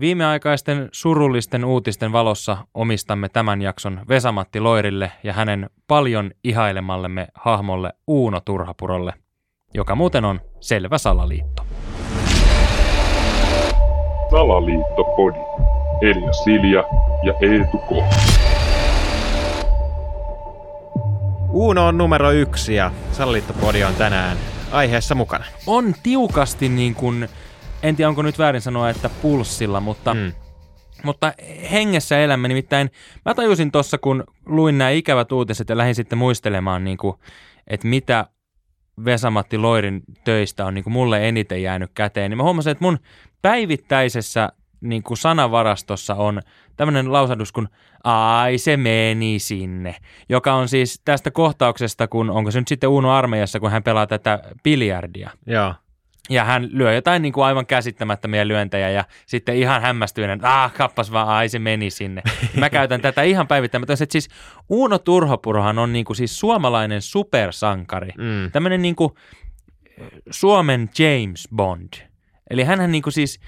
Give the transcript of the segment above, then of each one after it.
Viimeaikaisten surullisten uutisten valossa omistamme tämän jakson Vesamatti Loirille ja hänen paljon ihailemallemme hahmolle Uuno Turhapurolle, joka muuten on selvä salaliitto. Salaliittopodi. Elia Silja ja Eetu K. Uuno on numero yksi ja Salaliittopodi on tänään aiheessa mukana. On tiukasti niin kuin, en tiedä onko nyt väärin sanoa, että pulssilla, mutta, mm. mutta hengessä elämme. Nimittäin mä tajusin tuossa, kun luin nämä ikävät uutiset ja lähdin sitten muistelemaan, niin kuin, että mitä Vesamatti Loirin töistä on niin kuin mulle eniten jäänyt käteen, niin mä huomasin, että mun päivittäisessä niin kuin sanavarastossa on tämmöinen lausadus kuin ai se meni sinne, joka on siis tästä kohtauksesta, kun onko se nyt sitten Uno armeijassa, kun hän pelaa tätä biljardia. Joo. Ja hän lyö jotain niin kuin aivan käsittämättömiä lyöntejä ja sitten ihan hämmästyinen, ah kappas vaan, ai se meni sinne. Mä käytän tätä ihan päivittämättä. Että siis Uno Turhapurohan on niin kuin siis suomalainen supersankari. Mm. Tämmöinen niin kuin Suomen James Bond. Eli hän niin kuin siis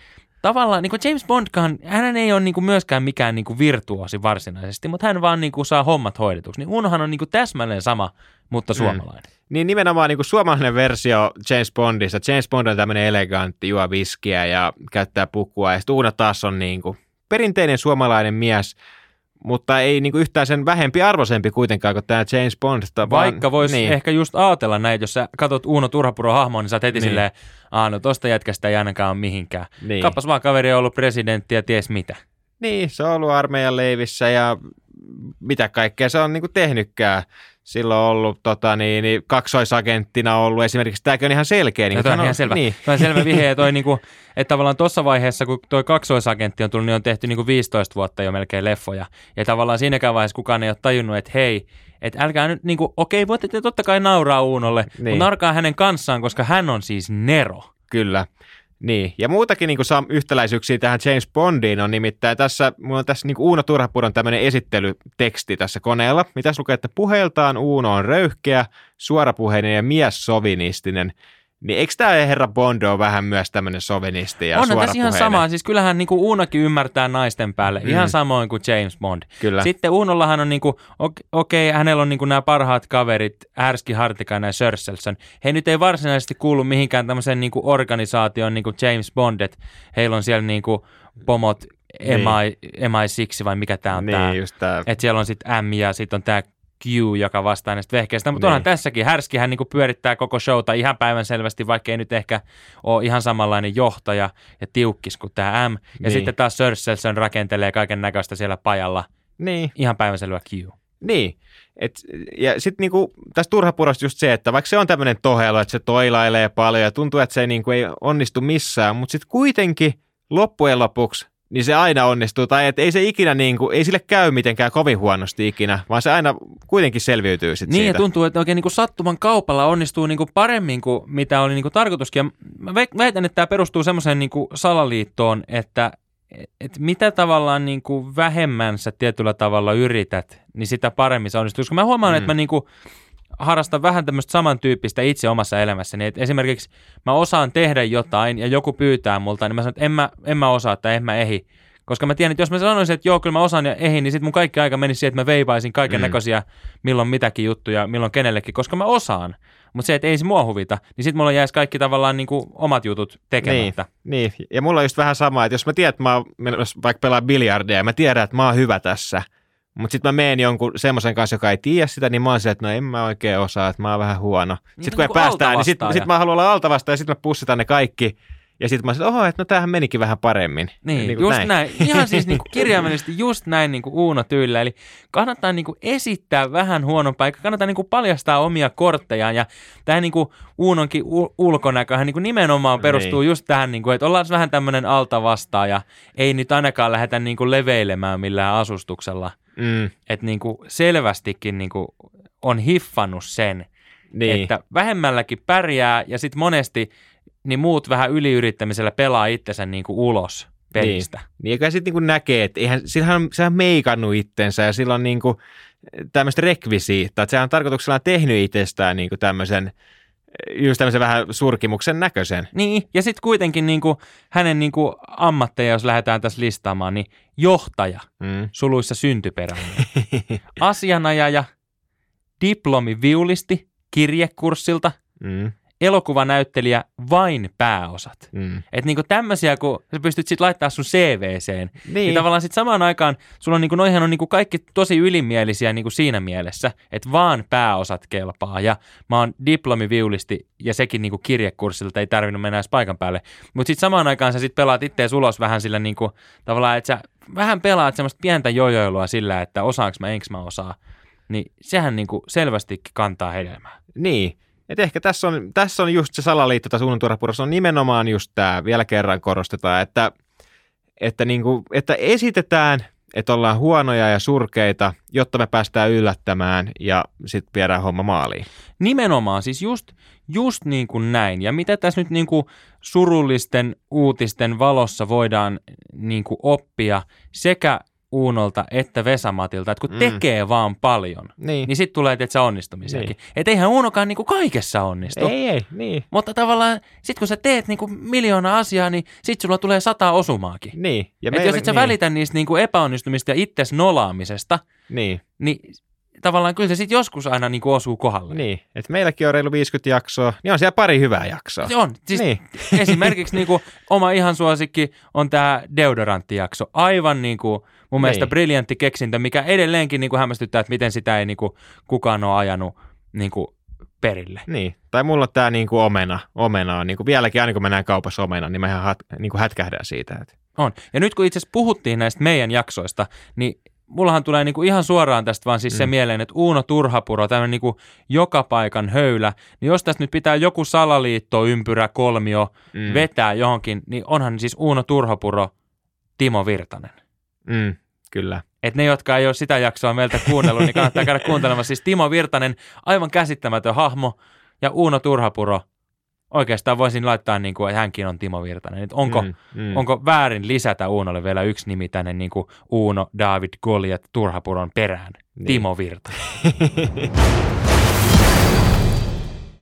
tavallaan niin kuin James Bondkaan, hän ei ole niin kuin myöskään mikään niin kuin virtuosi varsinaisesti, mutta hän vaan niin kuin saa hommat hoidetuksi. Niin Unohan on niin kuin täsmälleen sama, mutta suomalainen. Mm. Niin nimenomaan niin kuin suomalainen versio James Bondista. James Bond on tämmöinen elegantti, juo viskiä ja käyttää pukua. Ja sitten Uno taas on niin kuin perinteinen suomalainen mies, mutta ei niin kuin yhtään sen vähempi arvoisempi kuitenkaan kuin tämä James Bond. Vaikka voisi niin. ehkä just ajatella näin, jos sä katsot Uuno Turhapuro hahmoa, niin sä oot heti niin. silleen, aah no tosta jätkästä ei ainakaan ole mihinkään. Niin. Kappas vaan kaveri on ollut presidentti ja ties mitä. Niin, se on ollut armeijan leivissä ja mitä kaikkea se on niin kuin tehnytkään silloin ollut tota, niin, niin, kaksoisagenttina ollut esimerkiksi. Tämäkin on ihan selkeä. Niin, tämä on ihan selvä. Niin. Tämä on selvä vihje, toi, niin kuin, että tavallaan tuossa vaiheessa, kun tuo kaksoisagentti on tullut, niin on tehty niin kuin 15 vuotta jo melkein leffoja. Ja tavallaan siinäkään vaiheessa kukaan ei ole tajunnut, että hei, että älkää nyt, niin kuin, okei, voitte totta kai nauraa Uunolle, niin. mutta narkaa hänen kanssaan, koska hän on siis Nero. Kyllä. Niin, ja muutakin niin kuin, yhtäläisyyksiä tähän James Bondiin on nimittäin tässä, mulla on tässä niin Uuno Turhapuron tämmöinen esittelyteksti tässä koneella, mitä lukee, että puheeltaan Uuno on röyhkeä, suorapuheinen ja miessovinistinen. Niin eikö tämä herra Bond ole vähän myös tämmöinen sovinisti ja On tässä ihan sama. Siis kyllähän niinku Uunokin ymmärtää naisten päälle, mm. ihan samoin kuin James Bond. Kyllä. Sitten Uunollahan on niinku, okei, okay, hänellä on niinku nämä parhaat kaverit, Härski Hartikainen ja Sörselson. He nyt ei varsinaisesti kuulu mihinkään tämmöiseen niinku organisaatioon niinku James Bond, että heillä on siellä niinku pomot niin. MI, MI6 vai mikä tämä on niin, tämä. Että siellä on sitten M ja sitten on tämä Q, joka vastaa näistä vehkeistä. Mutta niin. onhan tässäkin, Härskihän niin pyörittää koko showta ihan päivän selvästi, vaikka ei nyt ehkä ole ihan samanlainen johtaja ja tiukkis kuin tämä M. Ja niin. sitten taas Sörselson rakentelee kaiken näköistä siellä pajalla. Niin. Ihan päivänselvä Q. Niin. Et, ja sitten niinku, tässä turhapurosta just se, että vaikka se on tämmöinen tohelo, että se toilailee paljon ja tuntuu, että se niinku ei onnistu missään, mutta sitten kuitenkin loppujen lopuksi niin se aina onnistuu. Tai että ei se ikinä niin kuin, ei sille käy mitenkään kovin huonosti ikinä, vaan se aina kuitenkin selviytyy sitten Niin siitä. ja tuntuu, että oikein niin kuin sattuman kaupalla onnistuu niin kuin paremmin kuin mitä oli niin kuin tarkoituskin. Ja mä väitän, että tämä perustuu semmoiseen niin kuin salaliittoon, että että mitä tavallaan niin kuin vähemmän sä tietyllä tavalla yrität, niin sitä paremmin se onnistuu. Koska mä huomaan, mm. että mä niin kuin, harrastan vähän tämmöistä samantyyppistä itse omassa elämässäni. Et esimerkiksi mä osaan tehdä jotain ja joku pyytää multa, niin mä sanon, että en mä, en mä osaa tai en mä ehi. Koska mä tiedän, että jos mä sanoisin, että joo, kyllä mä osaan ja ehin, niin sitten mun kaikki aika menisi siihen, että mä veivaisin kaiken näköisiä mm. milloin mitäkin juttuja, milloin kenellekin, koska mä osaan. Mutta se, että ei se mua huvita, niin sitten mulla jäisi kaikki tavallaan niin kuin omat jutut tekemättä. Niin, niin, ja mulla on just vähän sama, että jos mä tiedän, että mä oon vaikka pelaa biljardia ja mä tiedän, että mä oon hyvä tässä – mutta sitten mä menen jonkun semmoisen kanssa, joka ei tiedä sitä, niin mä oon se, että no en mä oikein osaa, että mä oon vähän huono. Niin sitten kun niin päästään, niin sitten sit mä haluan olla altavasta ja sitten mä pussitan ne kaikki. Ja sitten mä sanoin, oho, että no tämähän menikin vähän paremmin. Niin, niin just näin. näin. Ihan siis niin kuin kirjaimellisesti just näin niin kuin Uuno tyylillä. Eli kannattaa niin kuin esittää vähän huonon paikka, kannattaa niin kuin paljastaa omia korttejaan. Ja tähän niin kuin Uunonkin ulkonäköhän niin kuin nimenomaan perustuu niin. just tähän, niin kuin, että ollaan vähän tämmöinen ja Ei nyt ainakaan lähdetä niin kuin leveilemään millään asustuksella. Mm. Että niin kuin selvästikin niin kuin on hiffannut sen, niin. että vähemmälläkin pärjää ja sitten monesti niin muut vähän yliyrittämisellä pelaa itsensä niin kuin ulos pelistä. Niin, niin sitten niin näkee, että eihän, sillähän sehän on meikannut itsensä ja sillä on niin kuin tämmöistä rekvisiittaa, että sehän on tarkoituksella tehnyt itsestään niin kuin tämmöisen just tämmöisen vähän surkimuksen näköisen. Niin, ja sitten kuitenkin niin kuin, hänen niin kuin, ammatteja, jos lähdetään tässä listaamaan, niin johtaja, Mm. suluissa syntyperäinen, asianajaja, diplomi viulisti kirjekurssilta, Mm. Elokuvanäyttelijä vain pääosat. Mm. Että niinku tämmöisiä, kun sä pystyt sitten laittaa sun CVCen, niin, Niin. tavallaan sitten samaan aikaan sulla on niinku, on niinku kaikki tosi ylimielisiä niinku siinä mielessä, että vaan pääosat kelpaa. Ja mä oon diplomiviulisti ja sekin niinku kirjekurssilta ei tarvinnut mennä edes paikan päälle. Mutta sitten samaan aikaan sä sitten pelaat ittees ulos vähän sillä niinku, tavallaan, että sä vähän pelaat semmoista pientä jojoilua sillä, että osaanko mä, enkö mä osaa. Niin sehän niinku selvästikin kantaa hedelmää. Niin. Et ehkä tässä on, tässä on just se salaliitto tässä Uunturhapurossa on nimenomaan just tämä, vielä kerran korostetaan, että, että, niinku, että esitetään, että ollaan huonoja ja surkeita, jotta me päästään yllättämään ja sitten viedään homma maaliin. Nimenomaan, siis just, just niin kuin näin. Ja mitä tässä nyt niin kuin surullisten uutisten valossa voidaan niin kuin oppia sekä Uunolta että Vesamatilta, että kun Mm. tekee vaan paljon, Niin. niin sitten tulee tietysti onnistumisiakin. Niin. Että eihän Uunokaan niin kuin kaikessa onnistu. ei, ei, niin. Mutta tavallaan sit kun sä teet niin kuin miljoona asiaa, niin sit sulla tulee sata osumaakin. Niin. Ja Ja jos et sä niin, välitä niistä niin kuin epäonnistumista ja itses nolaamisesta, Niin, niin tavallaan kyllä se sitten joskus aina niin kuin osuu kohdalle. niin. Et meilläkin on reilu 50 jaksoa, niin on siellä pari hyvää jaksoa. Se on. Siis Niin. Esimerkiksi niin kuin, oma ihan suosikki on tämä deodoranttijakso. Aivan niin kuin, mun mielestä Niin. briljantti keksintö, mikä edelleenkin niin kuin hämmästyttää, että miten sitä ei niin kuin, kukaan ole ajanut niin kuin, perille. Niin, tai mulla on tämä niinku omena. Omena on niinku, vieläkin aina kun mä näen kaupassa omena, niin mä ihan hat, niinku hätkähdän siitä. Että. On. Ja nyt kun itse asiassa puhuttiin näistä meidän jaksoista, niin mullahan tulee niinku ihan suoraan tästä vaan siis mm. se mieleen, että Uuno Turhapuro, tämmöinen niinku joka paikan höylä, niin jos tästä nyt pitää joku salaliitto, ympyrä, kolmio mm. vetää johonkin, niin onhan siis Uuno Turhapuro Timo Virtanen. Mm, kyllä. Että ne, jotka ei ole sitä jaksoa meiltä kuunnellut, niin kannattaa käydä kuuntelemassa. Siis Timo Virtanen, aivan käsittämätön hahmo, ja Uuno Turhapuro, oikeastaan voisin laittaa, niin kuin, että hänkin on Timo Virtanen. Et onko, mm, mm. onko väärin lisätä Uunolle vielä yksi nimi tänne niin kuin Uuno, David, Goliat, Turhapuron perään? Niin. Timo Virtanen.